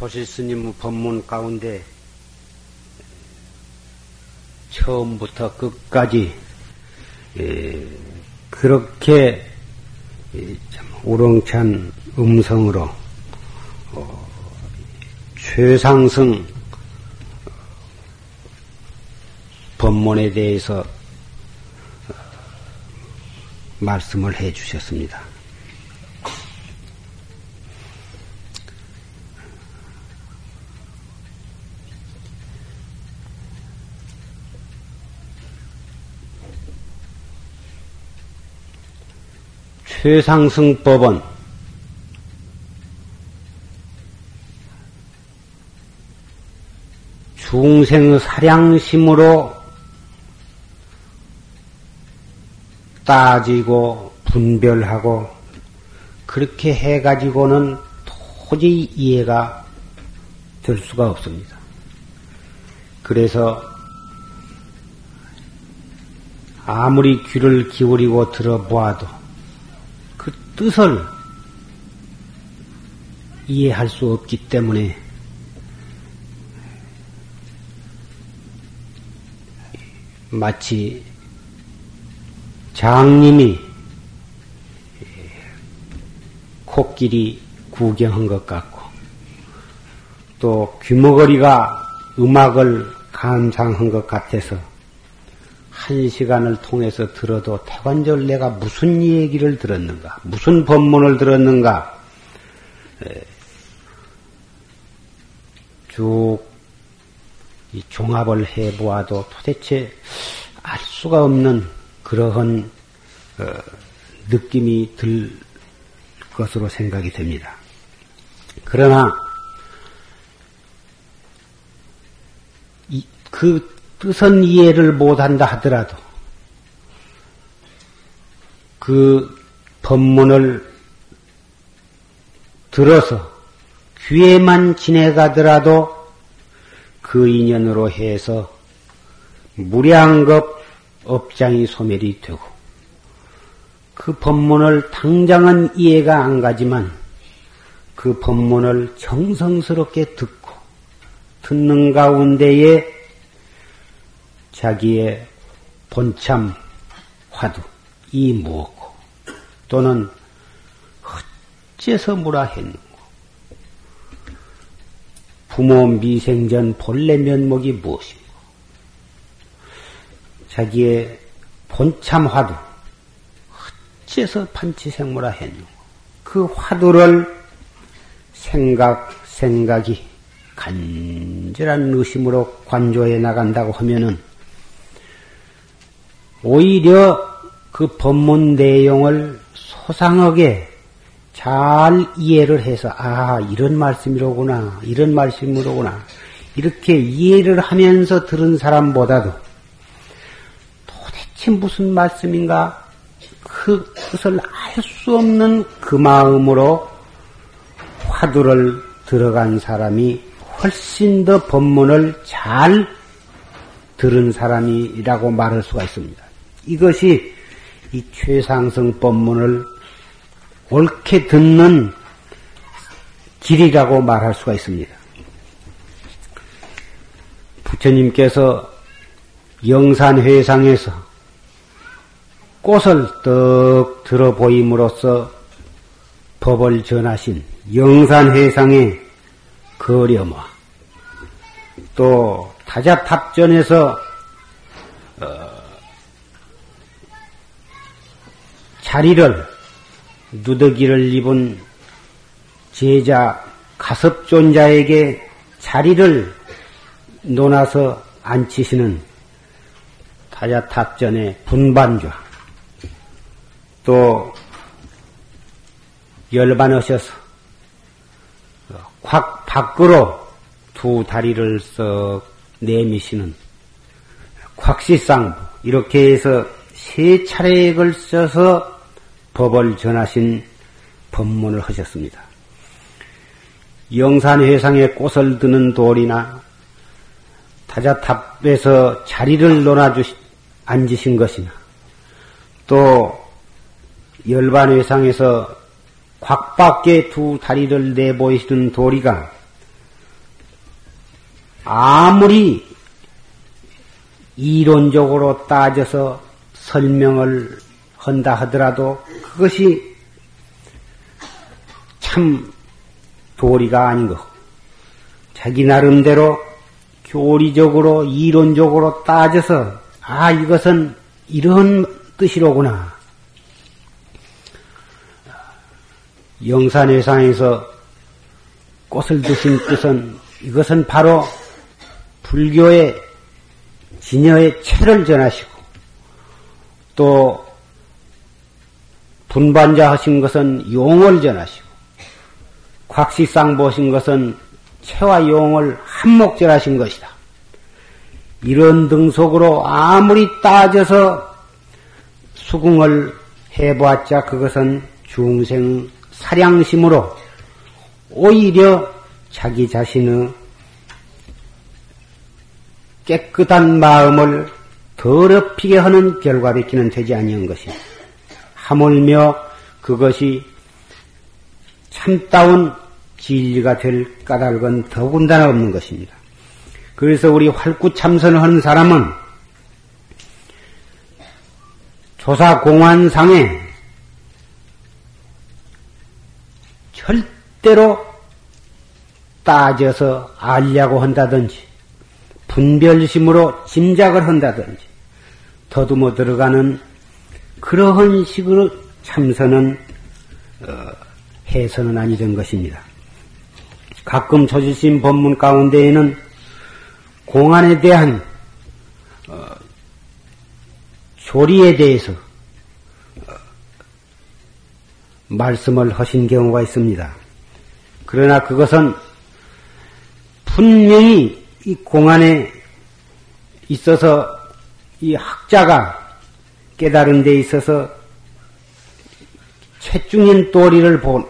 조실 스님 법문 가운데 처음부터 끝까지 그렇게 우렁찬 음성으로 어, 최상승 법문에 대해서 어, 말씀을 해 주셨습니다. 최상승법은 중생의 사량심으로 따지고 분별하고 그렇게 해가지고는 도저히 이해가 될 수가 없습니다. 그래서 아무리 귀를 기울이고 들어보아도 뜻을 이해할 수 없기 때문에 마치 장님이 코끼리 구경한 것 같고 또 귀머거리가 음악을 감상한 것 같아서 한 시간을 통해서 들어도 태관절 내가 무슨 얘기를 들었는가, 무슨 법문을 들었는가, 쭉 종합을 해보아도 도대체 알 수가 없는 그러한 어, 느낌이 들 것으로 생각이 됩니다. 그러나 그 뜻은 이해를 못한다 하더라도 그 법문을 들어서 귀에만 지내가더라도 그 인연으로 해서 무량급 업장이 소멸이 되고 그 법문을 당장은 이해가 안 가지만 그 법문을 정성스럽게 듣고 듣는 가운데에 자기의 본참 화두 이 무엇고? 또는 어째서 무라 했는고? 부모 미생전 본래 면목이 무엇인고? 자기의 본참 화두 어째서 판치생무라 했는고? 그 화두를 생각 생각이 간절한 의심으로 관조해 나간다고 하면은 오히려 그 법문 내용을 소상하게 잘 이해를 해서, 아, 이런 말씀이로구나, 이런 말씀이로구나, 이렇게 이해를 하면서 들은 사람보다도 도대체 무슨 말씀인가, 그 뜻을 알 수 없는 그 마음으로 화두를 들어간 사람이 훨씬 더 법문을 잘 들은 사람이라고 말할 수가 있습니다. 이것이 이 최상승 법문을 옳게 듣는 길이라고 말할 수가 있습니다. 부처님께서 영산회상에서 꽃을 떡 들어 보임으로써 법을 전하신 영산회상의 거려마 또 타자탑전에서 자리를 누더기를 입은 제자 가섭존자에게 자리를 놓아서 앉히시는 타자탑전의 분반좌. 또 열반하셔서 확 밖으로 두 다리를 썩 내미시는 곽시상부. 이렇게 해서 세 차례에 걸쳐서 법을 전하신 법문을 하셨습니다. 영산회상에 꽃을 드는 돌이나 타자탑에서 자리를 놓아주 앉으신 것이나 또 열반회상에서 곽밖에 두 다리를 내보이시는 도리가 아무리 이론적으로 따져서 설명을 한다 하더라도 그것이 참 도리가 아닌 것. 자기 나름대로 교리적으로 이론적으로 따져서 아 이것은 이런 뜻이로구나. 영산회상에서 꽃을 드신 뜻은 이것은 바로 불교의 진여의 체를 전하시고 또 분반자 하신 것은 용을 전하시고 곽시상 보신 것은 체와 용을 한목절하신 것이다. 이런 등속으로 아무리 따져서 수긍을 해보았자 그것은 중생 사량심으로 오히려 자기 자신의 깨끗한 마음을 더럽히게 하는 결과밖에는 되지 아니한 것이 하물며 그것이 참다운 진리가 될 까닭은 더군다나 없는 것입니다. 그래서 우리 활구 참선을 하는 사람은 조사 공안상에 절대로 따져서 알려고 한다든지 분별심으로 짐작을 한다든지 더듬어 들어가는 그러한 식으로 참선은 어, 해서는 아니된 것입니다. 가끔 조지신 법문 가운데에는 공안에 대한 어, 조리에 대해서 어, 말씀을 하신 경우가 있습니다. 그러나 그것은 분명히 이 공안에 있어서 이 학자가 깨달은 데 있어서 최중인 도리를 보,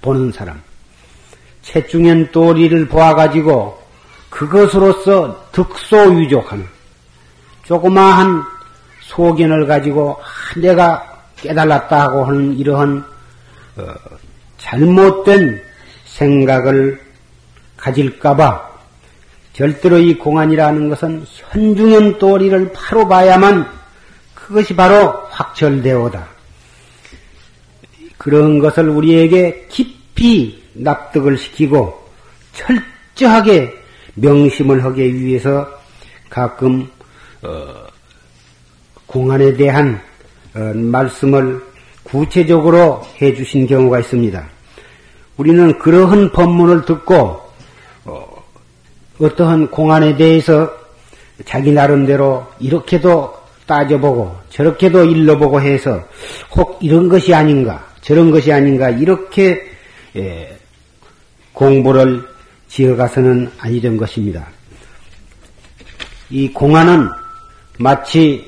보는 사람, 최중현 도리를 보아가지고 그것으로서 득소유족하는 조그마한 소견을 가지고 내가 깨달았다 하고 하는 이러한 어, 잘못된 생각을 가질까봐 절대로 이 공안이라는 것은 현중현 도리를 바로 봐야만 그것이 바로 확철되오다. 그런 것을 우리에게 깊이 납득을 시키고 철저하게 명심을 하기 위해서 가끔 어, 공안에 대한 어, 말씀을 구체적으로 해주신 경우가 있습니다. 우리는 그러한 법문을 듣고 어, 어떠한 공안에 대해서 자기 나름대로 이렇게도 따져보고 저렇게도 일러보고 해서 혹 이런 것이 아닌가 저런 것이 아닌가 이렇게 예, 공부를 지어가서는 아니된 것입니다. 이 공안은 마치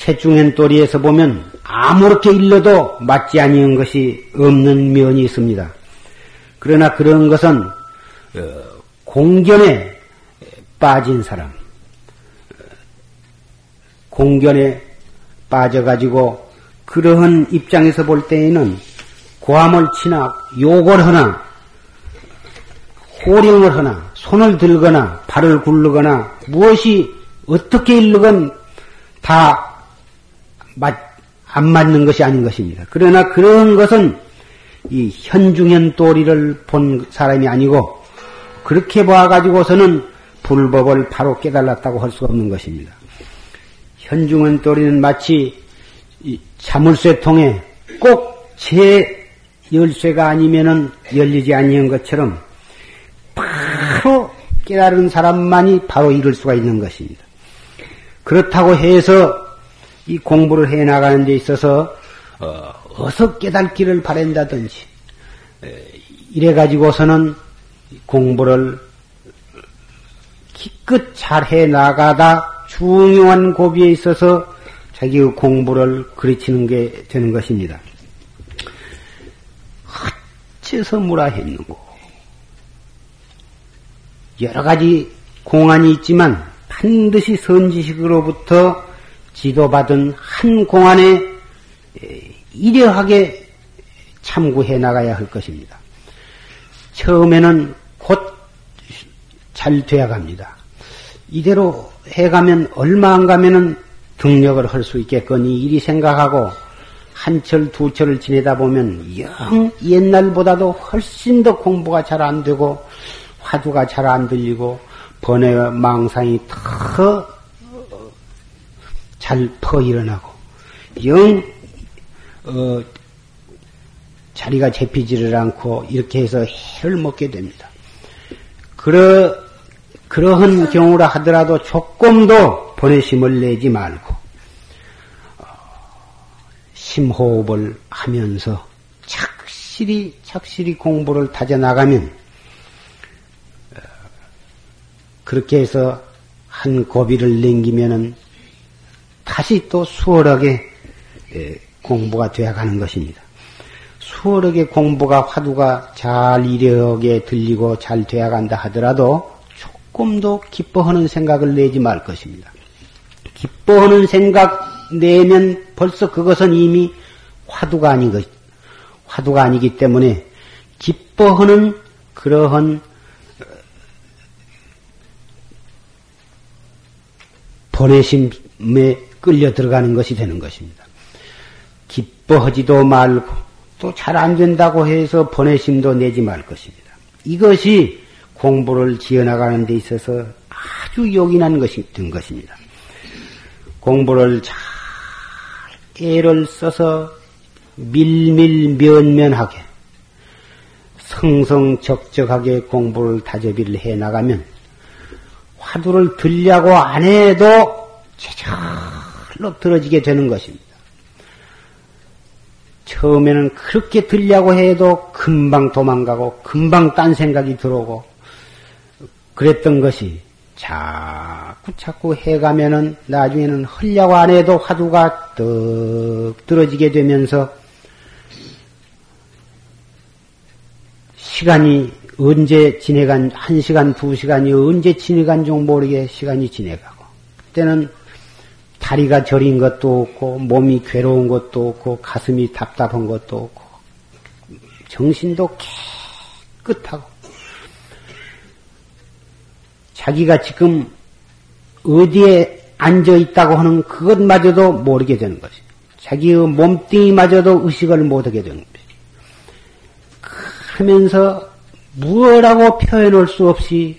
채중현 도리에서 보면 아무렇게 일러도 맞지 아니한 것이 없는 면이 있습니다. 그러나 그런 것은 어, 공견에 빠진 사람, 공견에 빠져가지고 그러한 입장에서 볼 때에는 고함을 치나 욕을 하나 호령을 하나 손을 들거나 발을 굴르거나 무엇이 어떻게 일르건 다 안 맞는 것이 아닌 것입니다. 그러나 그런 것은 이 현중현 도리를 본 사람이 아니고 그렇게 봐가지고서는 불법을 바로 깨달았다고 할 수 없는 것입니다. 현중현 도리는 마치 자물쇠 통에 꼭 제 열쇠가 아니면은 열리지 아니한 것처럼 바로 깨달은 사람만이 바로 이룰 수가 있는 것입니다. 그렇다고 해서 이 공부를 해 나가는 데 있어서 어, 서 깨달기를 바란다든지 이래 가지고서는 공부를 기껏 잘 해 나가다 중요한 고비에 있어서 자기의 공부를 그르치는 게 되는 것입니다. 어째서 무라 했는고? 여러 가지 공안이 있지만 반드시 선지식으로부터 지도받은 한 공안에 이려하게 참고해 나가야 할 것입니다. 처음에는 곧 잘 되어갑니다. 이대로 해가면 얼마 안 가면은 등력을 할 수 있겠거니 이리 생각하고 한 철, 두 철을 지내다 보면 영 옛날보다도 훨씬 더 공부가 잘 안 되고 화두가 잘 안 들리고 번외 망상이 더 잘 퍼 일어나고 영 어, 자리가 잡히지를 않고 이렇게 해서 해를 먹게 됩니다. 그러 그러한 경우라 하더라도 조금도 보내심을 내지 말고 어, 심호흡을 하면서 착실히 착실히 공부를 다져 나가면 어, 그렇게 해서 한 고비를 넘기면은 다시 또 수월하게 예, 공부가 되어가는 것입니다. 수월하게 공부가 화두가 잘 이력에 들리고 잘 되어간다 하더라도 조금도 기뻐하는 생각을 내지 말 것입니다. 기뻐하는 생각 내면 벌써 그것은 이미 화두가 아닌 것, 화두가 아니기 때문에 기뻐하는 그러한 보내심에 끌려 들어가는 것이 되는 것입니다. 기뻐하지도 말고 또 잘 안 된다고 해서 보내심도 내지 말 것입니다. 이것이 공부를 지어나가는 데 있어서 아주 요긴한 것이 된 것입니다. 공부를 잘 애를 써서 밀밀면면하게 성성적적하게 공부를 다져비를 해 나가면 화두를 들려고 안 해도 제절로 들어지게 되는 것입니다. 처음에는 그렇게 들려고 해도 금방 도망가고 금방 딴 생각이 들어오고 그랬던 것이 자꾸 자꾸 해가면은 나중에는 흘려고 안 해도 화두가 떡 떨어지게 되면서 시간이 언제 지내간 한 시간 두 시간이 언제 지내간 줄 모르게 시간이 지내가고. 그때는 다리가 저린 것도 없고 몸이 괴로운 것도 없고 가슴이 답답한 것도 없고 정신도 깨끗하고 자기가 지금 어디에 앉아 있다고 하는 그것마저도 모르게 되는 것이. 자기의 몸뚱이마저도 의식을 못하게 되는 것이. 그러면서 무엇라고 표현할 수 없이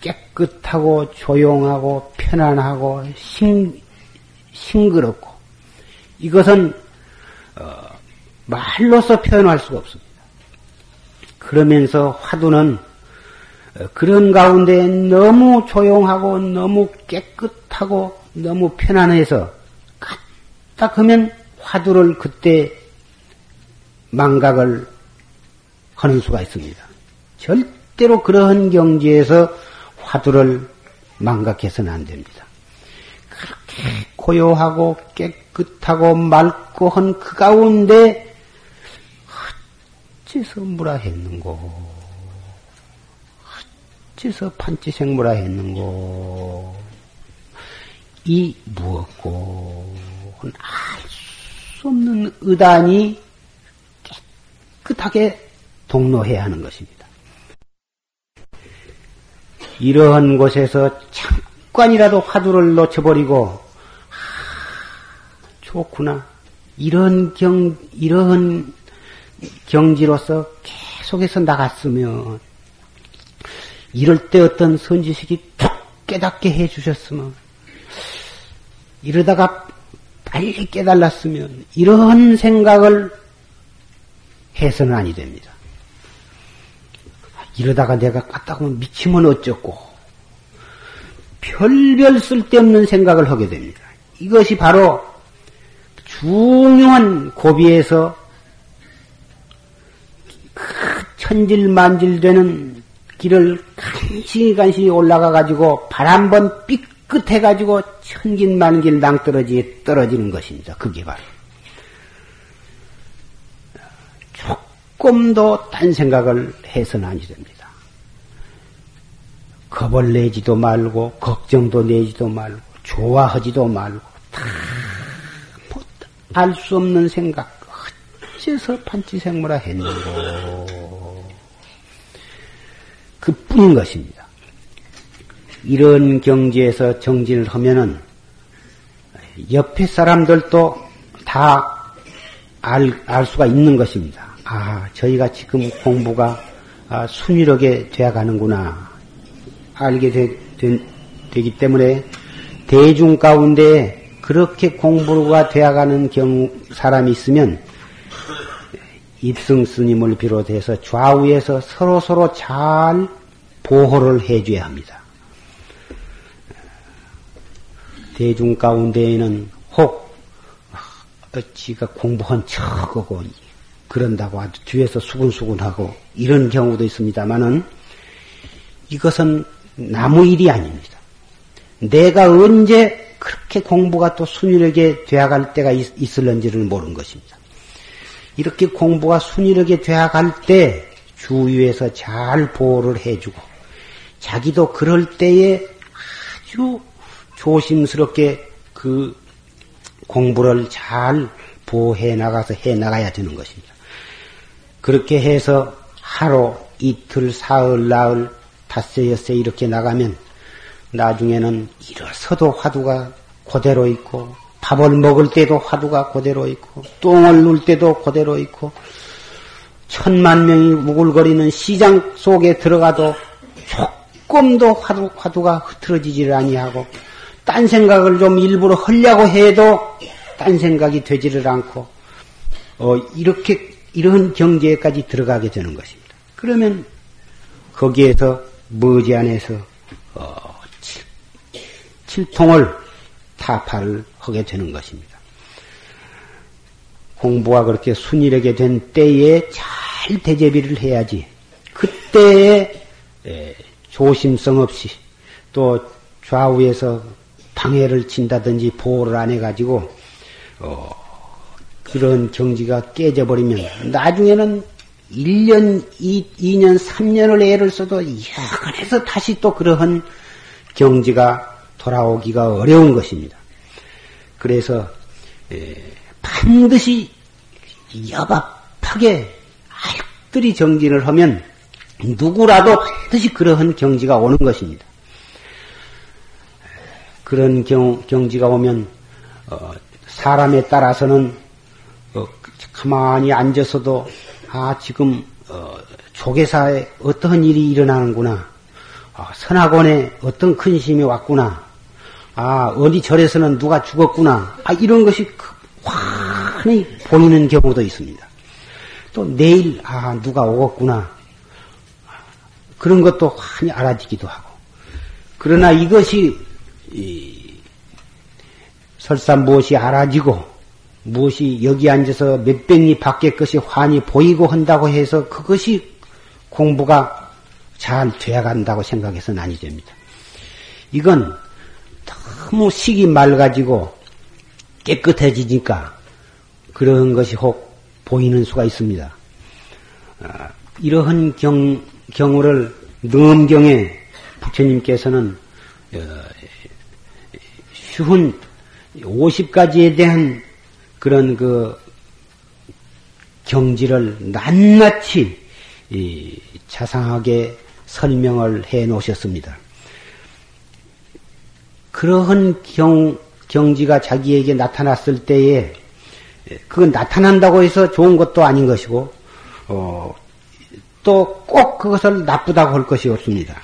깨끗하고 조용하고 편안하고 싱, 싱그럽고 이것은 어, 말로서 표현할 수가 없습니다. 그러면서 화두는 어, 그런 가운데 너무 조용하고 너무 깨끗하고 너무 편안해서 딱 하면 화두를 그때 망각을 하는 수가 있습니다. 절대로 그러한 경지에서 화두를 망각해서는 안 됩니다. 그렇게 고요하고 깨끗하고 맑고 한 그 가운데 어째서 무라 했는고 어째서 판치생무라 했는고? 이 무엇고? 알 수 없는 의단이 깨끗하게 동로해야 하는 것입니다. 이러한 곳에서 잠깐이라도 화두를 놓쳐버리고 아, 좋구나. 이런 경 이러한 경지로서 계속해서 나갔으면 이럴 때 어떤 선지식이 툭 깨닫게 해 주셨으면, 이러다가 빨리 깨달았으면, 이런 생각을 해서는 아니 됩니다. 이러다가 내가 까딱하면 미치면 어쩌고, 별별 쓸데없는 생각을 하게 됩니다. 이것이 바로 중요한 고비에서 천질만질 되는 길을 간신히 간신히 올라가 가지고 발 한 번 삐끗해 가지고 천긴만길 낭떠러지에 떨어지는 것입니다. 그게 바로 조금도 딴 생각을 해서는 아니 됩니다. 겁을 내지도 말고 걱정도 내지도 말고 좋아하지도 말고 다알수 없는 생각 어째서 판치생물화 했는고 그 뿐인 것입니다. 이런 경지에서 정진을 하면은 옆에 사람들도 다 알, 알 수가 있는 것입니다. 아, 저희가 지금 공부가 아, 순위하게 되어가는구나. 알게 되, 되, 되기 때문에 대중 가운데 그렇게 공부가 되어가는 경, 사람이 있으면 입승 스님을 비롯해서 좌우에서 서로 서로 잘 보호를 해줘야 합니다. 대중 가운데에는 혹 지가 공부한 척하고 그런다고 아주 뒤에서 수근수근하고 이런 경우도 있습니다만은 이것은 나무 일이 아닙니다. 내가 언제 그렇게 공부가 또 순일하게 되어갈 때가 있, 을는지를 모르는 것입니다. 이렇게 공부가 순일하게 되어갈 때 주위에서 잘 보호를 해주고 자기도 그럴 때에 아주 조심스럽게 그 공부를 잘 보호해 나가서 해 나가야 되는 것입니다. 그렇게 해서 하루, 이틀, 사흘, 나흘, 닷새, 엿새 이렇게 나가면 나중에는 일어서도 화두가 그대로 있고 밥을 먹을 때도 화두가 그대로 있고 똥을 눌 때도 그대로 있고 천만 명이 우글거리는 시장 속에 들어가도 조금도 화두, 화두가 흐트러지지를 아니하고 딴 생각을 좀 일부러 하려고 해도 딴 생각이 되지를 않고 어, 이렇게 이런 경제까지 들어가게 되는 것입니다. 그러면 거기에서 머지안에서 어, 칠, 통을 타파를 하게 되는 것입니다. 공부가 그렇게 순일하게 된 때에 잘 대제비를 해야지. 그때에 조심성 없이 또 좌우에서 방해를 친다든지 보호를 안 해가지고 어, 그런 경지가 깨져버리면 나중에는 1년, 2, 2년, 3년을 애를 써도 야간에서 다시 또 그러한 경지가 돌아오기가 어려운 것입니다. 그래서 에, 반드시 여박하게 알뜰히 정진을 하면 누구라도 반드시 그러한 경지가 오는 것입니다. 그런 경, 경지가 오면 어, 사람에 따라서는 어, 가만히 앉아서도 아 지금 어, 조계사에 어떤 일이 일어나는구나. 아, 선악원에 어떤 큰 힘이 왔구나. 아 어디 절에서는 누가 죽었구나. 아 이런 것이 환히 보이는 경우도 있습니다. 또 내일 아 누가 오겠구나. 그런 것도 환히 알아지기도 하고. 그러나 이것이 설사 무엇이 알아지고 무엇이 여기 앉아서 몇백리 밖의 것이 환히 보이고 한다고 해서 그것이 공부가 잘 되어간다고 생각해서는 아니 됩니다. 이건 너무 식이 맑아지고 깨끗해지니까 그런 것이 혹 보이는 수가 있습니다. 아, 이러한 경, 경우를 능엄경에 부처님께서는 어, 쉬운 50가지에 대한 그런 그 경지를 낱낱이 자상하게 설명을 해 놓으셨습니다. 그러한 경, 경지가 자기에게 나타났을 때에 그건 나타난다고 해서 좋은 것도 아닌 것이고 어, 또 꼭 그것을 나쁘다고 할 것이 없습니다.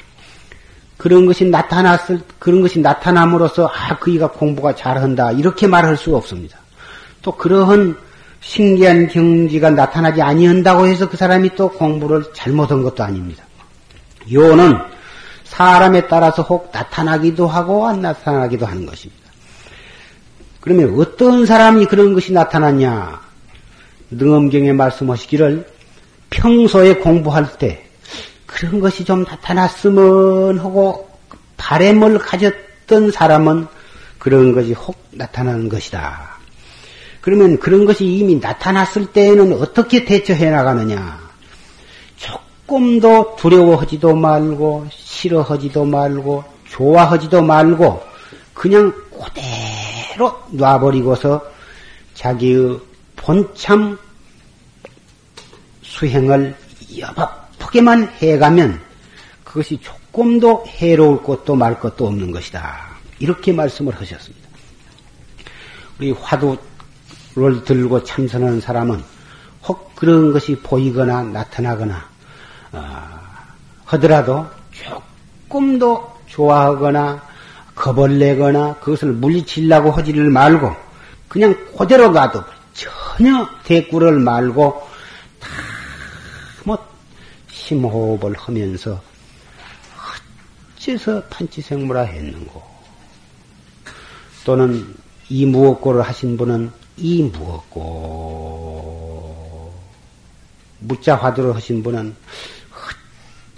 그런 것이 나타났을, 그런 것이 나타남으로써, 아, 그이가 공부가 잘한다. 이렇게 말할 수가 없습니다. 또 그러한 신기한 경지가 나타나지 아니한다고 해서 그 사람이 또 공부를 잘못한 것도 아닙니다. 요는 사람에 따라서 혹 나타나기도 하고 안 나타나기도 하는 것입니다. 그러면 어떤 사람이 그런 것이 나타났냐? 능엄경에 말씀하시기를 평소에 공부할 때 그런 것이 좀 나타났으면 하고 바램을 가졌던 사람은 그런 것이 혹 나타나는 것이다. 그러면 그런 것이 이미 나타났을 때에는 어떻게 대처해 나가느냐? 조금도 두려워하지도 말고 싫어하지도 말고 좋아하지도 말고 그냥 그대로 놔버리고서 자기의 본참 수행을 여법 아프게만 해가면 그것이 조금도 해로울 것도 말 것도 없는 것이다. 이렇게 말씀을 하셨습니다. 우리 화두를 들고 참선하는 사람은 혹 그런 것이 보이거나 나타나거나 어, 하더라도 조금도 좋아하거나 겁을 내거나 그것을 물리치려고 하지를 말고 그냥 그대로 가도 전혀 대꾸를 말고 다뭐 심호흡을 하면서 어째서 판치생물화 했는고. 또는 이 무엇고를 하신 분은 이 무엇고. 무자 화두를 하신 분은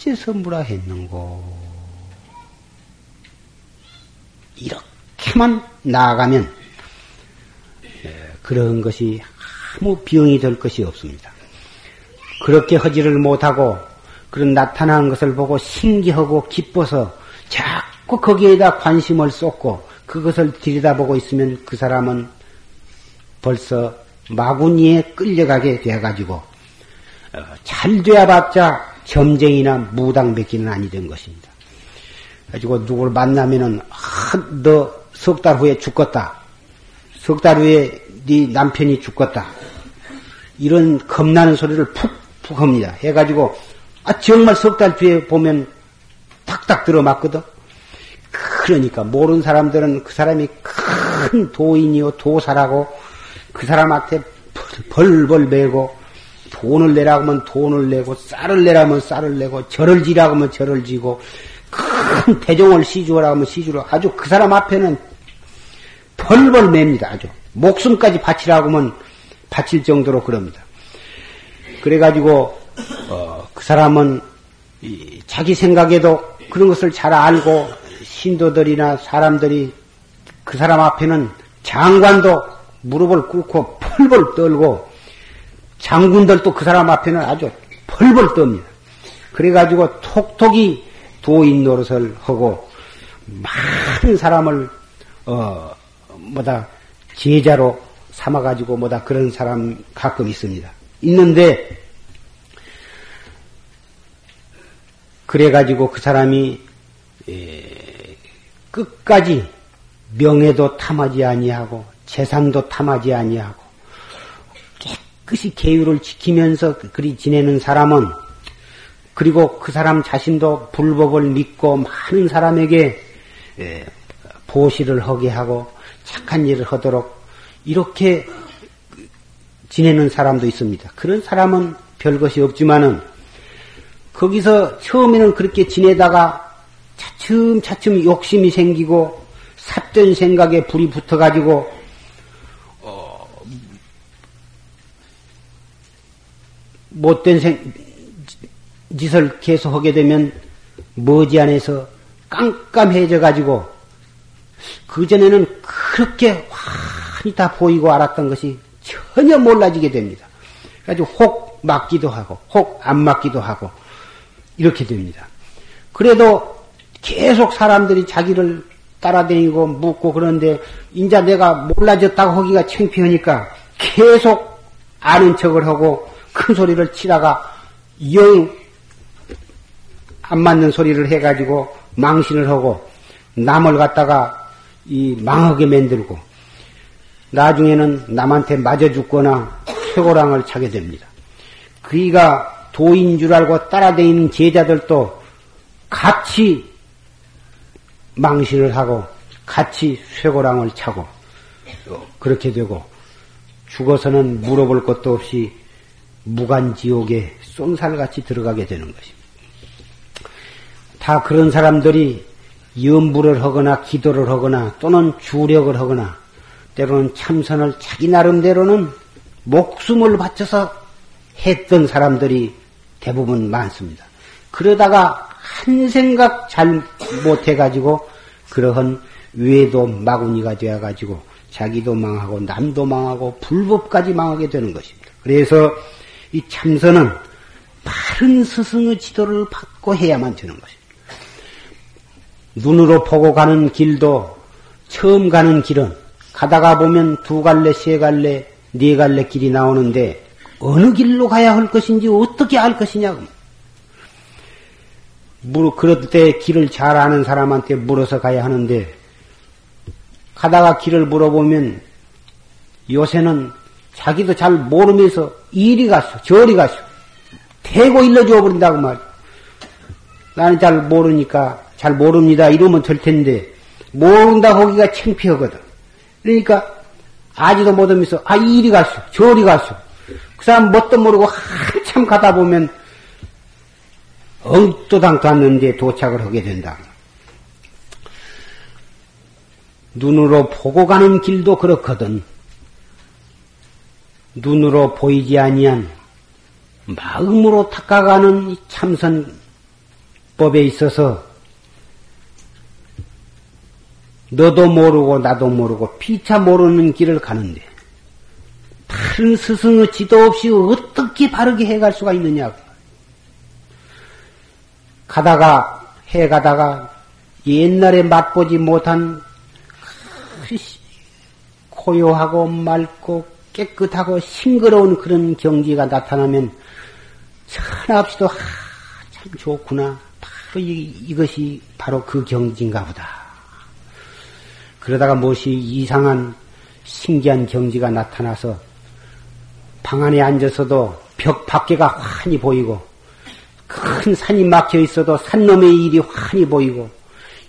어째서 무라 했는고 이렇게만 나아가면 예, 그런 것이 아무 비용이 될 것이 없습니다. 그렇게 허지를 못하고 그런 나타난 것을 보고 신기하고 기뻐서 자꾸 거기에다 관심을 쏟고 그것을 들여다보고 있으면 그 사람은 벌써 마구니에 끌려가게 돼가지고 어, 잘 돼야 봤자 점쟁이나 무당백기는 아니 된 것입니다. 가지고 누구를 만나면은 아, 너석 달 후에 죽겠다. 석 달 후에 네 남편이 죽겠다. 이런 겁나는 소리를 푹푹 합니다. 해가지고 아 정말 석 달 뒤에 보면 탁탁 들어맞거든. 그러니까 모르는 사람들은 그 사람이 큰 도인이요 도사라고 그 사람한테 벌벌 매고 돈을 내라고 하면 돈을 내고 쌀을 내라면 쌀을 내고 절을 지라고 하면 절을 지고 큰 대종을 시주라고 하면 시주로 아주 그 사람 앞에는 벌벌 맵니다 아주 목숨까지 바치라고 하면 바칠 정도로 그럽니다. 그래가지고 어, 그 사람은 자기 생각에도 그런 것을 잘 알고 신도들이나 사람들이 그 사람 앞에는 장관도 무릎을 꿇고 펄벌 떨고 장군들도 그 사람 앞에는 아주 펄벌 떱니다. 그래가지고 톡톡이 도인 노릇을 하고 많은 사람을 어 뭐다 제자로 삼아가지고 뭐다 그런 사람 가끔 있습니다. 있는데 그래가지고 그 사람이 끝까지 명예도 탐하지 아니하고 재산도 탐하지 아니하고 깨끗이 계율을 지키면서 그리 지내는 사람은 그리고 그 사람 자신도 불법을 믿고 많은 사람에게 보시를 하게 하고 착한 일을 하도록 이렇게 지내는 사람도 있습니다. 그런 사람은 별 것이 없지만은 거기서 처음에는 그렇게 지내다가 차츰차츰 욕심이 생기고 삿된 생각에 불이 붙어가지고 못된 생, 짓을 계속 하게 되면 머지안에서 깜깜해져 가지고 그전에는 그렇게 환히 다 보이고 알았던 것이 전혀 몰라지게 됩니다. 그래가지고 혹 맞기도 하고 혹 안 맞기도 하고 이렇게 됩니다. 그래도 계속 사람들이 자기를 따라다니고 묻고 그런데 인자 내가 몰라졌다고 하기가 창피하니까 계속 아는 척을 하고 큰 소리를 치다가 영 안 맞는 소리를 해가지고 망신을 하고 남을 갖다가 이 망하게 만들고 나중에는 남한테 맞아 죽거나 최고랑을 차게 됩니다. 그이가 도인 줄 알고 따라다니는 제자들도 같이 망신을 하고 같이 쇠고랑을 차고 그렇게 되고 죽어서는 물어볼 것도 없이 무간지옥에 쏜살같이 들어가게 되는 것입니다. 다 그런 사람들이 염불을 하거나 기도를 하거나 또는 주력을 하거나 때로는 참선을 자기 나름대로는 목숨을 바쳐서 했던 사람들이 대부분 많습니다. 그러다가 한 생각 잘 못해가지고 그러한 외도 마구니가 되어가지고 자기도 망하고 남도 망하고 불법까지 망하게 되는 것입니다. 그래서 이 참선은 바른 스승의 지도를 받고 해야만 되는 것입니다. 눈으로 보고 가는 길도 처음 가는 길은 가다가 보면 두 갈래, 세 갈래, 네 갈래 길이 나오는데 어느 길로 가야 할 것인지 어떻게 알 것이냐고. 물, 그럴 때 길을 잘 아는 사람한테 물어서 가야 하는데, 가다가 길을 물어보면, 요새는 자기도 잘 모르면서 이리 갔어, 저리 갔어. 대고 일러줘 버린다고 말. 나는 잘 모르니까 잘 모릅니다. 이러면 될 텐데 모른다 거기가 창피하거든. 그러니까 아지도 못하면서 아 이리 갔어, 저리 갔어. 그 사람 뭣도 모르고 한참 가다 보면 엉또당도 않는데 도착을 하게 된다. 눈으로 보고 가는 길도 그렇거든. 눈으로 보이지 아니한 마음으로 닦아가는 참선법에 있어서 너도 모르고 나도 모르고 피차 모르는 길을 가는데 다른 스승의 지도 없이 어떻게 바르게 해갈 수가 있느냐고. 가다가 해 가다가 옛날에 맛보지 못한 고요하고 맑고 깨끗하고 싱그러운 그런 경지가 나타나면 천합시도 하, 참 좋구나. 바로 이, 이것이 바로 그 경지인가 보다. 그러다가 무엇이 이상한 신기한 경지가 나타나서 방 안에 앉아서도 벽 밖에가 환히 보이고 큰 산이 막혀 있어도 산놈의 일이 환히 보이고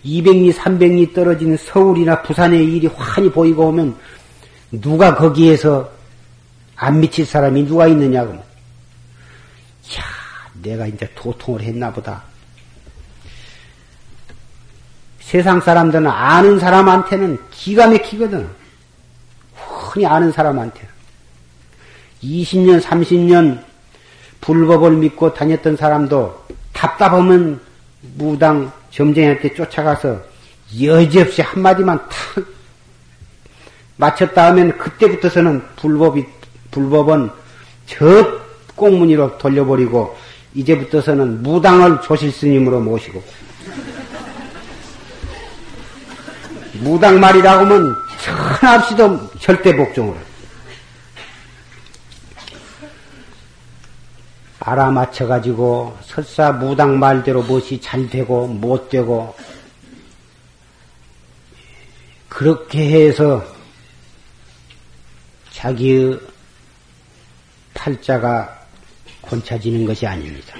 200리, 300리 떨어진 서울이나 부산의 일이 환히 보이고 오면 누가 거기에서 안 미칠 사람이 누가 있느냐고. 야, 내가 이제 도통을 했나 보다. 세상 사람들은 아는 사람한테는 기가 막히거든. 흔히 아는 사람한테는. 20년, 30년 불법을 믿고 다녔던 사람도 답답하면 무당 점쟁이한테 쫓아가서 여지없이 한마디만 탁 맞췄다 하면 그때부터서는 불법이, 불법은 저 꽁무니로 돌려버리고 이제부터서는 무당을 조실 스님으로 모시고. 무당 말이라고 하면 천합시도 절대 복종을 알아맞혀가지고 설사 무당 말대로 무엇이 잘 되고 못 되고 그렇게 해서 자기의 팔자가 권차지는 것이 아닙니다.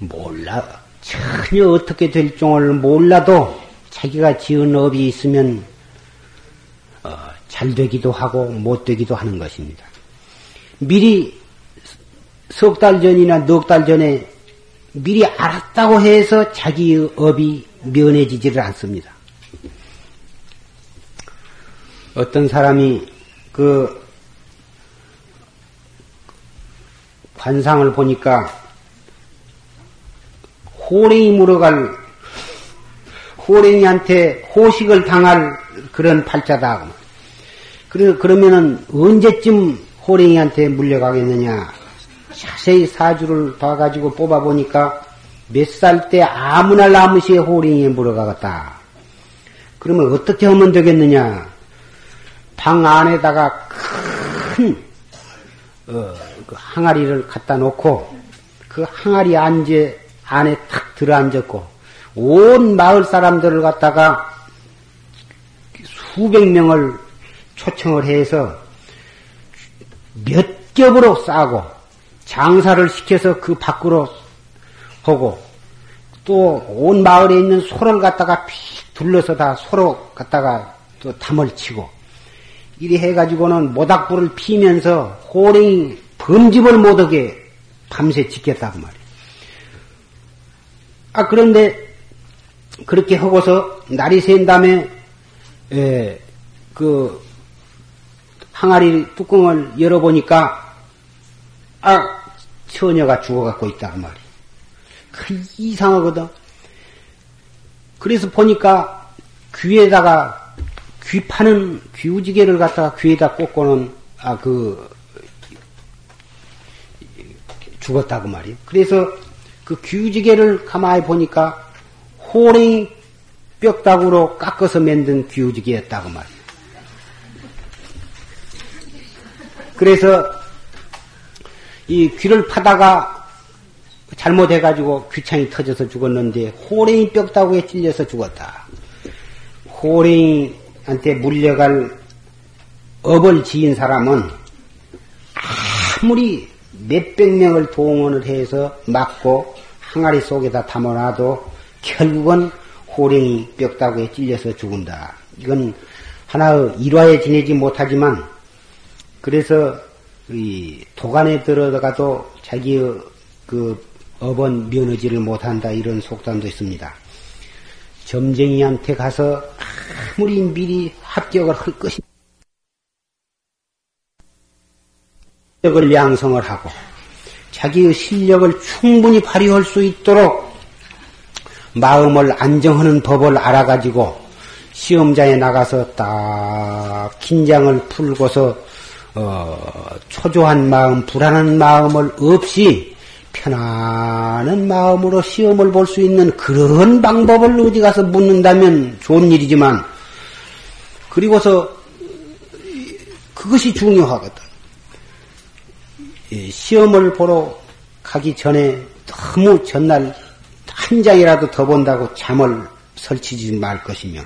몰라 전혀 어떻게 될 종을 몰라도 자기가 지은 업이 있으면 어, 잘 되기도 하고 못 되기도 하는 것입니다. 미리 석 달 전이나 넉 달 전에 미리 알았다고 해서 자기의 업이 면해지지를 않습니다. 어떤 사람이 그 관상을 보니까 호랭이 물어갈 호랭이한테 호식을 당할 그런 팔자다. 그래 그러면은 언제쯤 호랭이한테 물려가겠느냐? 자세히 사주를 봐가지고 뽑아보니까 몇 살 때 아무나 나무시에 호랭이에 물어가겠다. 그러면 어떻게 하면 되겠느냐? 방 안에다가 큰, 어, 그 항아리를 갖다 놓고 그 항아리 안제 안에 탁 들어앉았고 온 마을 사람들을 갖다가 수백 명을 초청을 해서 몇 겹으로 싸고 장사를 시켜서 그 밖으로 하고 또 온 마을에 있는 소를 갖다가 피 둘러서 다 소로 갖다가 또 담을 치고 이리 해가지고는 모닥불을 피면서 호랭이 범집을 못하게 밤새 지켰다고 말이에요. 아 그런데 그렇게 하고서 날이 샌 다음에 에, 그 항아리 뚜껑을 열어보니까 아 처녀가 죽어갖고 있단 말이야. 그 이상하거든. 그래서 보니까 귀에다가 귀 파는 귀우지개를 갖다가 귀에다 꽂고는 아 그 죽었다고 말이야. 그래서 그 귀우지개를 가만히 보니까 호랭이 뼈다구로 깎아서 만든 귀우지개였다고 말이야. 그래서 이 귀를 파다가 잘못해가지고 귀창이 터져서 죽었는데 호랭이 뼈다구에 찔려서 죽었다. 호랭이한테 물려갈 업을 지은 사람은 아무리 몇백 명을 동원을 해서 막고 항아리 속에다 담아놔도 결국은 호랭이 뼈다구에 찔려서 죽은다. 이건 하나의 일화에 지내지 못하지만 그래서 이 도간에 들어가도 자기의 그 업은 면허지를 못한다 이런 속담도 있습니다. 점쟁이한테 가서 아무리 미리 합격을 할 것이 실력을 양성을 하고 자기의 실력을 충분히 발휘할 수 있도록 마음을 안정하는 법을 알아가지고 시험장에 나가서 딱 긴장을 풀고서 어, 초조한 마음, 불안한 마음을 없이 편안한 마음으로 시험을 볼 수 있는 그런 방법을 어디 가서 묻는다면 좋은 일이지만 그리고서 그것이 중요하거든. 시험을 보러 가기 전에 너무 전날 한 장이라도 더 본다고 잠을 설치지 말 것이며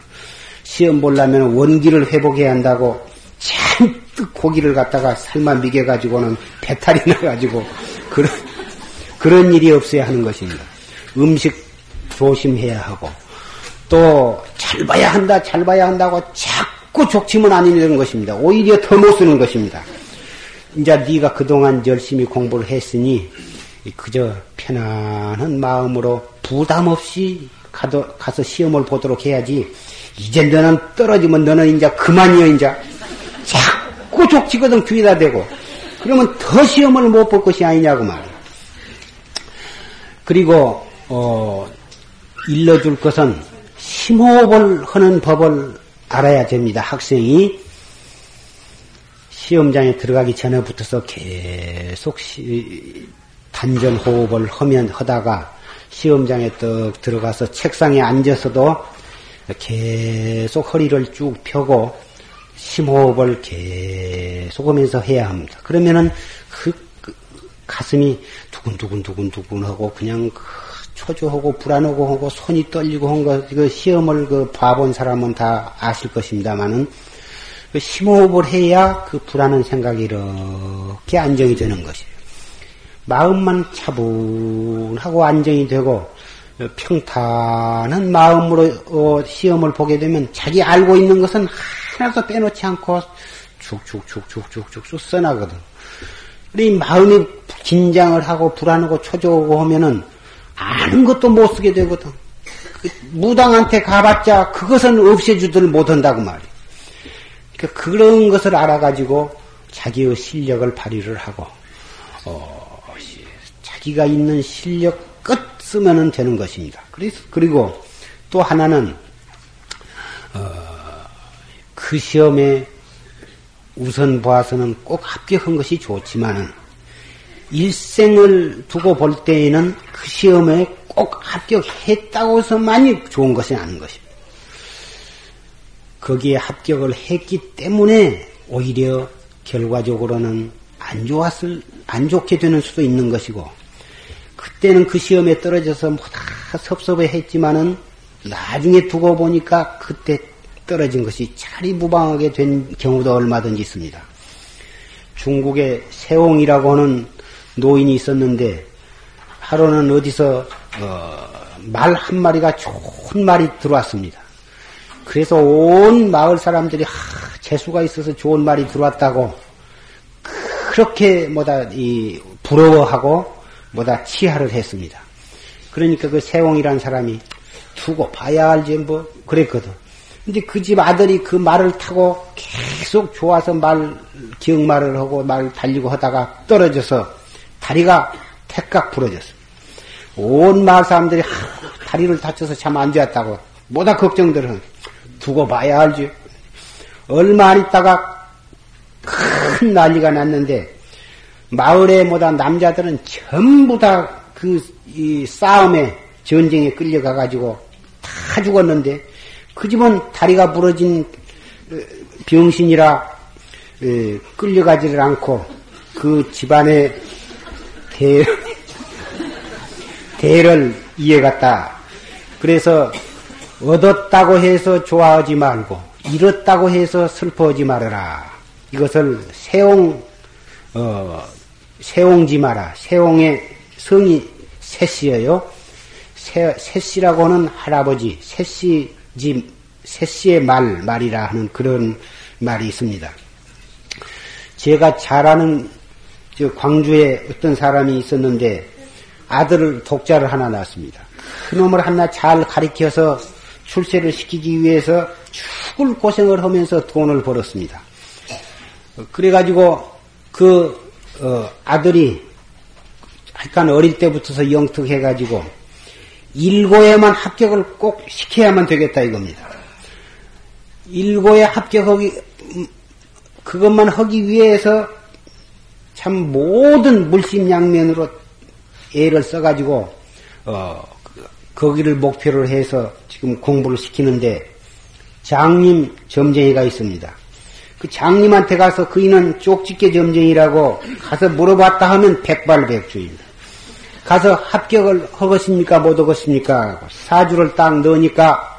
시험 보려면 원기를 회복해야 한다고 잔뜩 고기를 갖다가 삶아 미겨가지고는 배탈이 나가지고 그런 그런 일이 없어야 하는 것입니다. 음식 조심해야 하고 또 잘 봐야 한다 잘 봐야 한다고 자꾸 안 되는 것입니다. 오히려 더 못 쓰는 것입니다. 이제 네가 그동안 열심히 공부를 했으니 그저 편안한 마음으로 부담 없이 가도, 가서 시험을 보도록 해야지. 이제 너는 떨어지면 너는 이제 그만이여, 이제. 자꾸 족치거든 귀에다 대고. 그러면 더 시험을 못 볼 것이 아니냐고 말이야. 그리고, 어, 일러줄 것은 심호흡을 하는 법을 알아야 됩니다. 학생이 시험장에 들어가기 전에부터서 계속 시, 단전 호흡을 하면 하다가 시험장에 떡 들어가서 책상에 앉아서도 계속 허리를 쭉 펴고 심호흡을 계속 하면서 해야 합니다. 그러면은 그, 그 가슴이 두근두근두근두근 하고 그냥 그 초조하고 불안하고 하고 손이 떨리고 한 거, 그 시험을 그 봐본 사람은 다 아실 것입니다만은 그 심호흡을 해야 그 불안한 생각이 이렇게 안정이 되는 것이에요. 마음만 차분하고 안정이 되고 평탄한 마음으로 어, 시험을 보게 되면 자기 알고 있는 것은 하나도 빼놓지 않고 쭉쭉쭉쭉쭉쭉 써나거든. 이 마음이 긴장을 하고 불안하고 초조하고 하면은 아는 것도 못 쓰게 되거든. 그 무당한테 가봤자 그것은 없애주들 못한다고 말이야. 그러니까 그런 것을 알아가지고 자기의 실력을 발휘를 하고 어, 자기가 있는 실력 끝 쓰면은 되는 것입니다. 그래서 그리고 또 하나는 어, 그 시험에 우선 보아서는 꼭 합격한 것이 좋지만은 일생을 두고 볼 때에는 그 시험에 꼭 합격했다고 해서만이 좋은 것이 아닌 것입니다. 거기에 합격을 했기 때문에 오히려 결과적으로는 안 좋았을, 안 좋게 되는 수도 있는 것이고, 그때는 그 시험에 떨어져서 뭐다 섭섭해 했지만은 나중에 두고 보니까 그때 떨어진 것이 차리 무방하게 된 경우도 얼마든지 있습니다. 중국에 세옹이라고 하는 노인이 있었는데 하루는 어디서 어, 말 한 마리가 좋은 말이 들어왔습니다. 그래서 온 마을 사람들이 하, 재수가 있어서 좋은 말이 들어왔다고 그렇게 뭐다 이 부러워하고 뭐다 치하를 했습니다. 그러니까 그 세옹이라는 사람이 두고 봐야 알지 뭐 그랬거든. 근데 그 집 아들이 그 말을 타고 계속 좋아서 말 기억말을 하고 말 달리고 하다가 떨어져서 다리가 택각 부러졌어. 온 마을 사람들이 하, 다리를 다쳐서 참 안 좋았다고 뭐다 걱정들은 두고 봐야 알지. 얼마 안 있다가 큰 난리가 났는데 마을에 뭐다 남자들은 전부 다 그 이 싸움에 전쟁에 끌려가 가지고 다 죽었는데 그 집은 다리가 부러진 어, 병신이라 끌려가지를 않고 그 집안에 대 대를 이해갔다. 그래서 얻었다고 해서 좋아하지 말고 잃었다고 해서 슬퍼하지 말아라. 이것을 세옹 어, 세옹지 마라. 세옹의 성이 세씨예요. 세, 세씨라고는 할아버지, 세씨지, 세씨의 말, 말이라 하는 그런 말이 있습니다. 제가 잘 아는 광주에 어떤 사람이 있었는데 아들을 독자를 하나 낳았습니다. 그놈을 하나 잘 가리켜서 출세를 시키기 위해서 죽을 고생을 하면서 돈을 벌었습니다. 그래가지고 그 어, 아들이 약간 어릴 때부터서 영특해가지고 일고에만 합격을 꼭 시켜야만 되겠다 이겁니다. 일고에 합격하기 그것만 하기 위해서 참 모든 물심양면으로 애를 써가지고 어, 거기를 목표로 해서 지금 공부를 시키는데 장님 점쟁이가 있습니다. 그 장님한테 가서 그이는 쪽집게 점쟁이라고 가서 물어봤다 하면 백발백주입니다. 가서 합격을 하겠습니까? 못 하겠습니까? 사주를 딱 넣으니까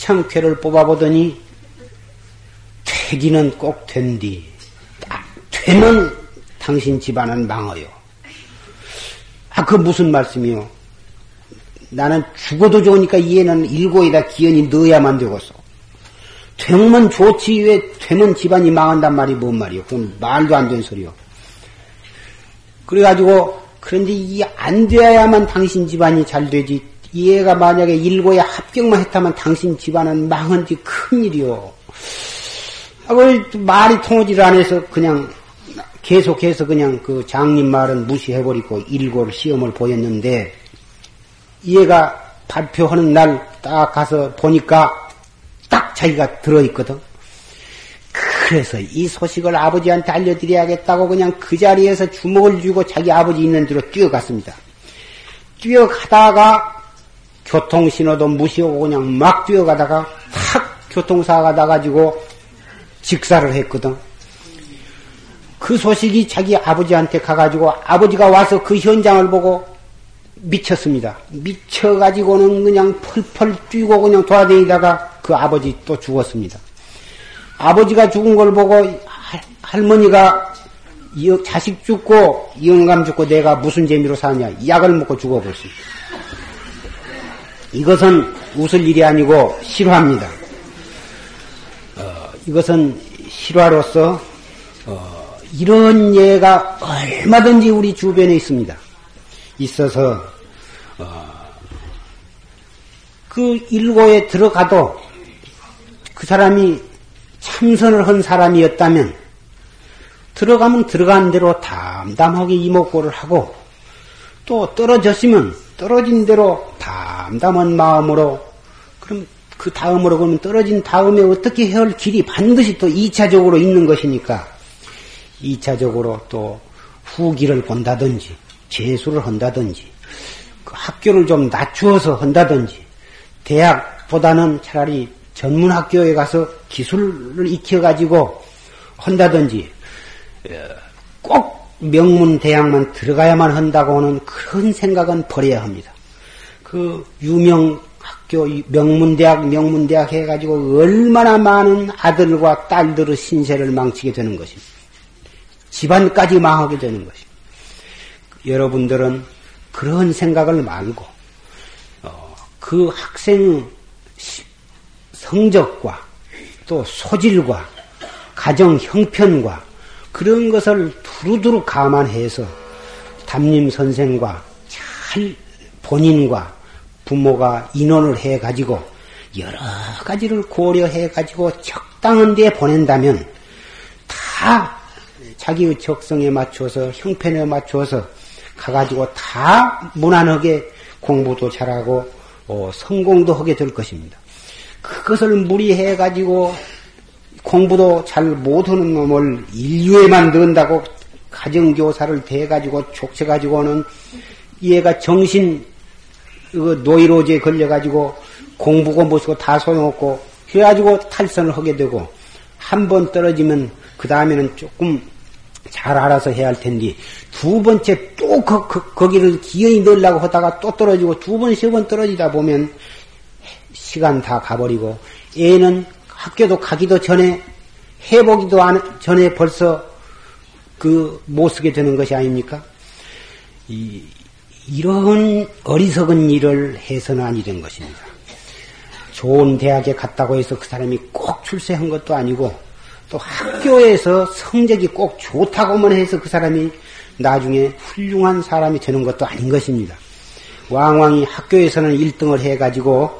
한참 괴를 뽑아보더니 되기는 꼭 된디. 딱 되면 당신 집안은 망어요. 아, 그 무슨 말씀이요? 나는 죽어도 좋으니까 얘는 일고에다 기연이 넣어야만 되겠어. 되면 좋지 왜 되면 집안이 망한단 말이 뭔 말이요? 그건 말도 안 되는 소리요. 그래가지고 그런데 이 안 되어야만 당신 집안이 잘 되지. 얘가 만약에 일고에 합격만 했다면 당신 집안은 망한 지 큰일이요. 아, 말이 통하지를 않아서 그냥 계속해서 그냥 그 장님 말은 무시해버리고 일고를 시험을 보였는데 얘가 발표하는 날 딱 가서 보니까 딱 자기가 들어있거든. 그래서 이 소식을 아버지한테 알려드려야겠다고 그냥 그 자리에서 주먹을 쥐고 자기 아버지 있는 데로 뛰어갔습니다. 뛰어가다가 교통신호도 무시하고 그냥 막 뛰어가다가 탁 교통사가 나가지고 직사를 했거든. 그 소식이 자기 아버지한테 가가지고 아버지가 와서 그 현장을 보고 미쳤습니다. 미쳐가지고는 그냥 펄펄 뛰고 그냥 돌아다니다가 그 아버지 또 죽었습니다. 아버지가 죽은 걸 보고 할머니가 자식 죽고 영감 죽고 내가 무슨 재미로 사냐 약을 먹고 죽어버렸습니다. 이것은 웃을 일이 아니고 실화입니다. 어, 이것은 실화로서 어, 이런 예가 얼마든지 우리 주변에 있습니다. 있어서 어, 그 일고에 들어가도 그 사람이 참선을 한 사람이었다면 들어가면 들어간 대로 담담하게 이목고를 하고 또 떨어졌으면 떨어진 대로 담담한 마음으로 그럼 그 다음으로 그러면 떨어진 다음에 어떻게 해야 할 길이 반드시 또 2차적으로 있는 것이니까 2차적으로 또 후기를 본다든지 재수를 한다든지 그 학교를 좀 낮추어서 한다든지 대학보다는 차라리 전문 학교에 가서 기술을 익혀 가지고 한다든지 어, 꼭 명문 대학만 들어가야만 한다고 하는 그런 생각은 버려야 합니다. 그 유명 학교 명문 대학 명문 대학 해가지고 얼마나 많은 아들과 딸들의 신세를 망치게 되는 것입니다. 집안까지 망하게 되는 것입니다. 여러분들은 그런 생각을 말고 어, 그 학생 성적과 또 소질과 가정 형편과 그런 것을 두루두루 감안해서 담임 선생과 잘 본인과 부모가 인원을 해 가지고 여러 가지를 고려해 가지고 적당한 데에 보낸다면 다 자기의 적성에 맞춰서 형편에 맞춰서 가가지고 다 무난하게 공부도 잘하고 어, 성공도 하게 될 것입니다. 그것을 무리해 가지고 공부도 잘 못하는 놈을 인류에만 넣는다고 가정교사를 대 가지고 족쳐 가지고는 얘가 정신 그 노이로제에 걸려 가지고 공부고 무엇고 다 소용없고 그래 가지고 탈선을 하게 되고 한 번 떨어지면 그 다음에는 조금 잘 알아서 해야 할 텐데 두 번째 또또 그, 그, 거기를 기어이 넣으려고 하다가 또 떨어지고 두 번, 세 번 떨어지다 보면 시간 다 가버리고 애는 학교도 가기도 전에 해보기도 안, 전에 벌써 그 못 쓰게 되는 것이 아닙니까? 이, 이런 어리석은 일을 해서는 아니 된 것입니다. 좋은 대학에 갔다고 해서 그 사람이 꼭 출세한 것도 아니고 또 학교에서 성적이 꼭 좋다고만 해서 그 사람이 나중에 훌륭한 사람이 되는 것도 아닌 것입니다. 왕왕이 학교에서는 1등을 해가지고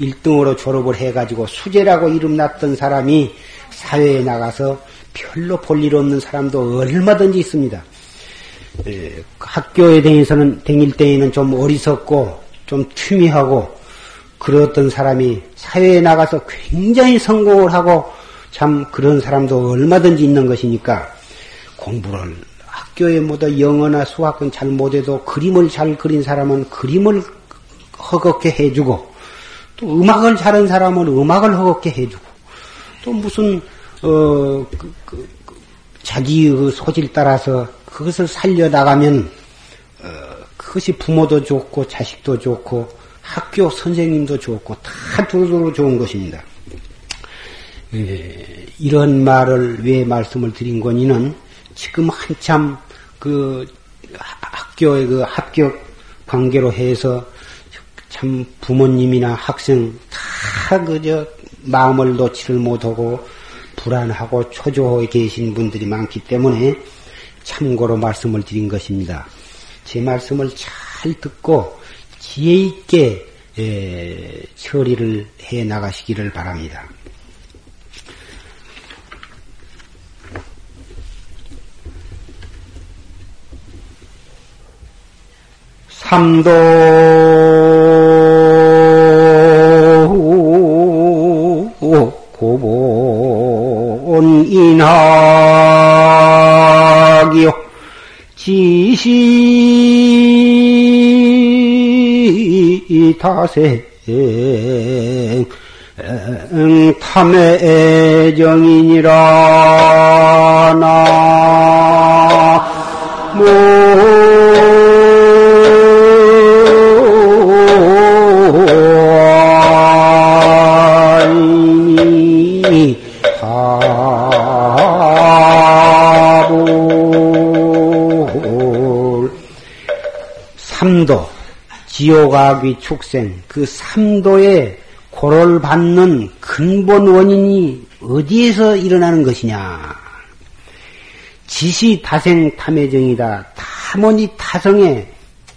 1등으로 졸업을 해가지고 수재라고 이름 났던 사람이 사회에 나가서 별로 볼 일 없는 사람도 얼마든지 있습니다. 에, 학교에 다니서는 다닐 때에는 좀 어리석고 좀 튀미하고 그랬던 사람이 사회에 나가서 굉장히 성공을 하고 참 그런 사람도 얼마든지 있는 것이니까 공부를 학교에 뭐다 영어나 수학은 잘 못해도 그림을 잘 그린 사람은 그림을 허겁게 해주고 또 음악을 잘한 사람은 음악을 허겁게 해주고 또 무슨 어 그, 그, 그, 자기의 그 소질 따라서 그것을 살려 나가면 어, 그것이 부모도 좋고 자식도 좋고 학교 선생님도 좋고 다 두루두루 좋은 것입니다. 예, 이런 말을 왜 말씀을 드린 거니는 지금 한참 그 학교의 그 합격 관계로 해서 참 부모님이나 학생 다 그저 마음을 놓지를 못하고 불안하고 초조해 계신 분들이 많기 때문에 참고로 말씀을 드린 것입니다. 제 말씀을 잘 듣고 지혜 있게 에, 처리를 해 나가시기를 바랍니다. 삼도. 고본 인학이요. 지시 타생 탐의 정이니라 나삼 지옥악귀 축생, 그 삼도의 고를 받는 근본 원인이 어디에서 일어나는 것이냐? 지시 다생 탐애정이다. 탐원이 타성의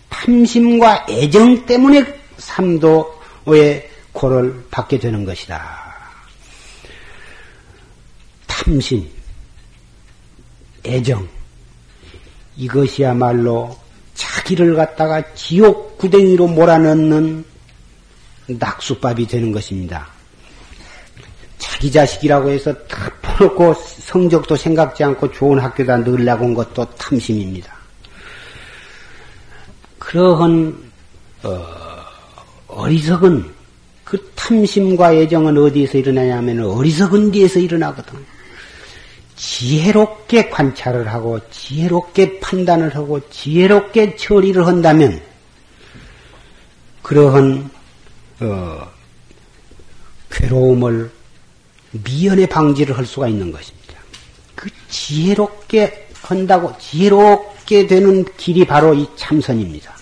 탐심과 애정 때문에 삼도의 고를 받게 되는 것이다. 탐심, 애정, 이것이야말로 자기를 갖다가 지옥 구덩이로 몰아넣는 낙수밥이 되는 것입니다. 자기 자식이라고 해서 다 퍼놓고 성적도 생각지 않고 좋은 학교다 넣으려고 온 것도 탐심입니다. 그러한 어, 리석은그 탐심과 애정은 어디에서 일어나냐면 어리석은 데에서 일어나거든. 지혜롭게 관찰을 하고 지혜롭게 판단을 하고 지혜롭게 처리를 한다면 그러한 어, 괴로움을 미연에 방지를 할 수가 있는 것입니다. 그 지혜롭게 한다고 지혜롭게 되는 길이 바로 이 참선입니다.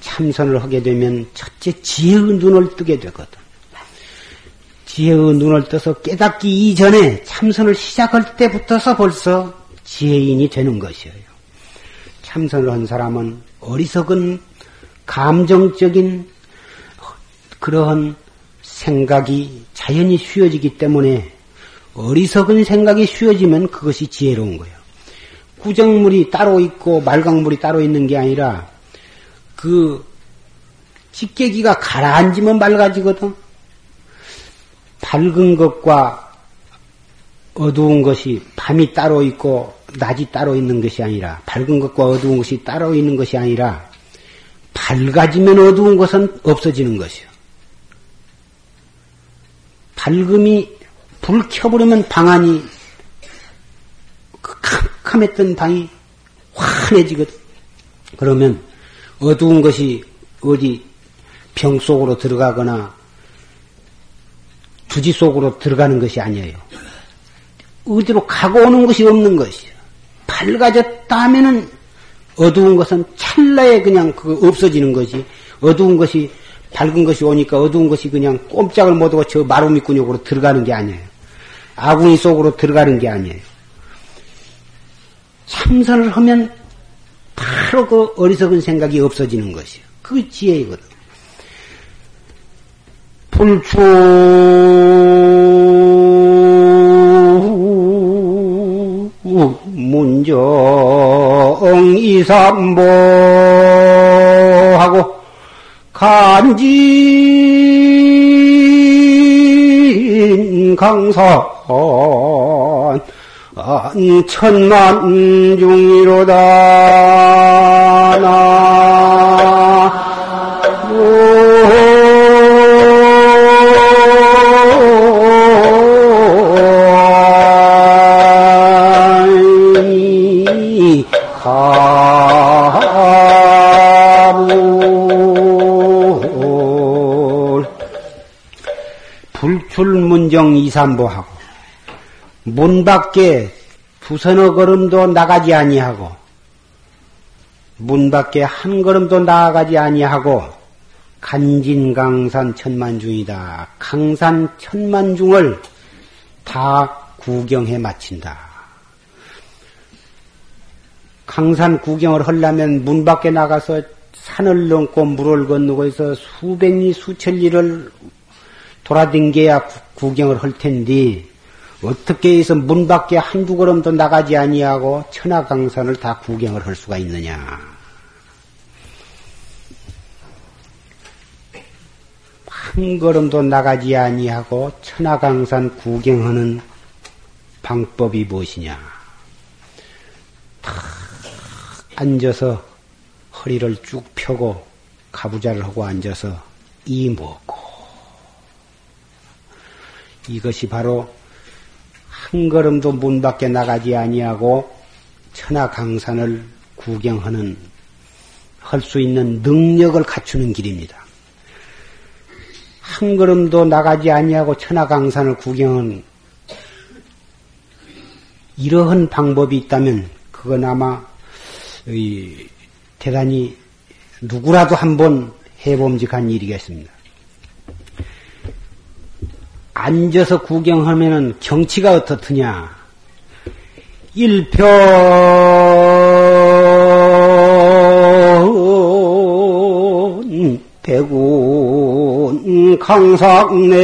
참선을 하게 되면 첫째 지혜의 눈을 뜨게 되거든. 지혜의 눈을 떠서 깨닫기 이전에 참선을 시작할 때부터서 벌써 지혜인이 되는 것이에요. 참선을 한 사람은 어리석은 감정적인 그러한 생각이 자연히 쉬워지기 때문에 어리석은 생각이 쉬워지면 그것이 지혜로운 거예요. 구정물이 따로 있고 말강물이 따로 있는 게 아니라 그 집게기가 가라앉으면 맑아지거든. 밝은 것과 어두운 것이 밤이 따로 있고 낮이 따로 있는 것이 아니라 밝은 것과 어두운 것이 따로 있는 것이 아니라 밝아지면 어두운 것은 없어지는 것이요. 밝음이 불 켜버리면 방 안이 그 캄캄했던 방이 환해지거든. 그러면 어두운 것이 어디 병 속으로 들어가거나 부지 속으로 들어가는 것이 아니에요. 어디로 가고 오는 것이 없는 것이요. 밝아졌다 하면은 어두운 것은 찰나에 그냥 그 없어지는 것이 어두운 것이 밝은 것이 오니까 어두운 것이 그냥 꼼짝을 못하고 저 마루미 근육으로 들어가는 게 아니에요. 아궁이 속으로 들어가는 게 아니에요. 참선을 하면 바로 그 어리석은 생각이 없어지는 것이요. 그 지혜이거든. 불추 문정 이삼보하고 간진 강산 천만 중이로다. 나 이삼보하고 문 밖에 두서너 걸음도 나가지 아니하고 문 밖에 한 걸음도 나가지 아니하고 간진강산 천만중이다. 강산 천만중을 다 구경해 마친다. 강산 구경을 하려면 문 밖에 나가서 산을 넘고 물을 건너고 해서 수백리 수천리를 돌아댕겨야 구경을 할 텐데 어떻게 해서 문 밖에 한두 걸음도 나가지 아니하고 천하강산을 다 구경을 할 수가 있느냐? 한 걸음도 나가지 아니하고 천하강산 구경하는 방법이 무엇이냐? 탁 앉아서 허리를 쭉 펴고 가부좌를 하고 앉아서 이 먹고 이것이 바로 한 걸음도 문 밖에 나가지 아니하고 천하 강산을 구경하는 할 수 있는 능력을 갖추는 길입니다. 한 걸음도 나가지 아니하고 천하 강산을 구경은 이러한 방법이 있다면 그건 아마 대단히 누구라도 한번 해봄직한 일이겠습니다. 앉아서 구경하면은 경치가 어떻느냐? 일편 백운 강삭내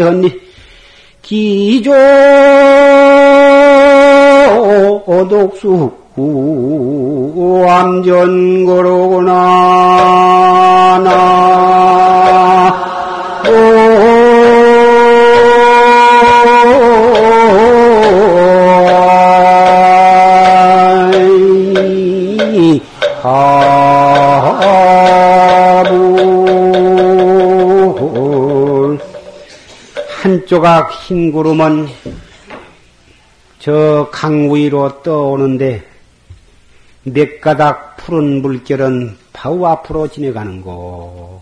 언니. 기조 독수 암전거로구나 나 조각 흰 구름은 저 강 위로 떠오는데 몇 가닥 푸른 물결은 바우 앞으로 지나가는 거.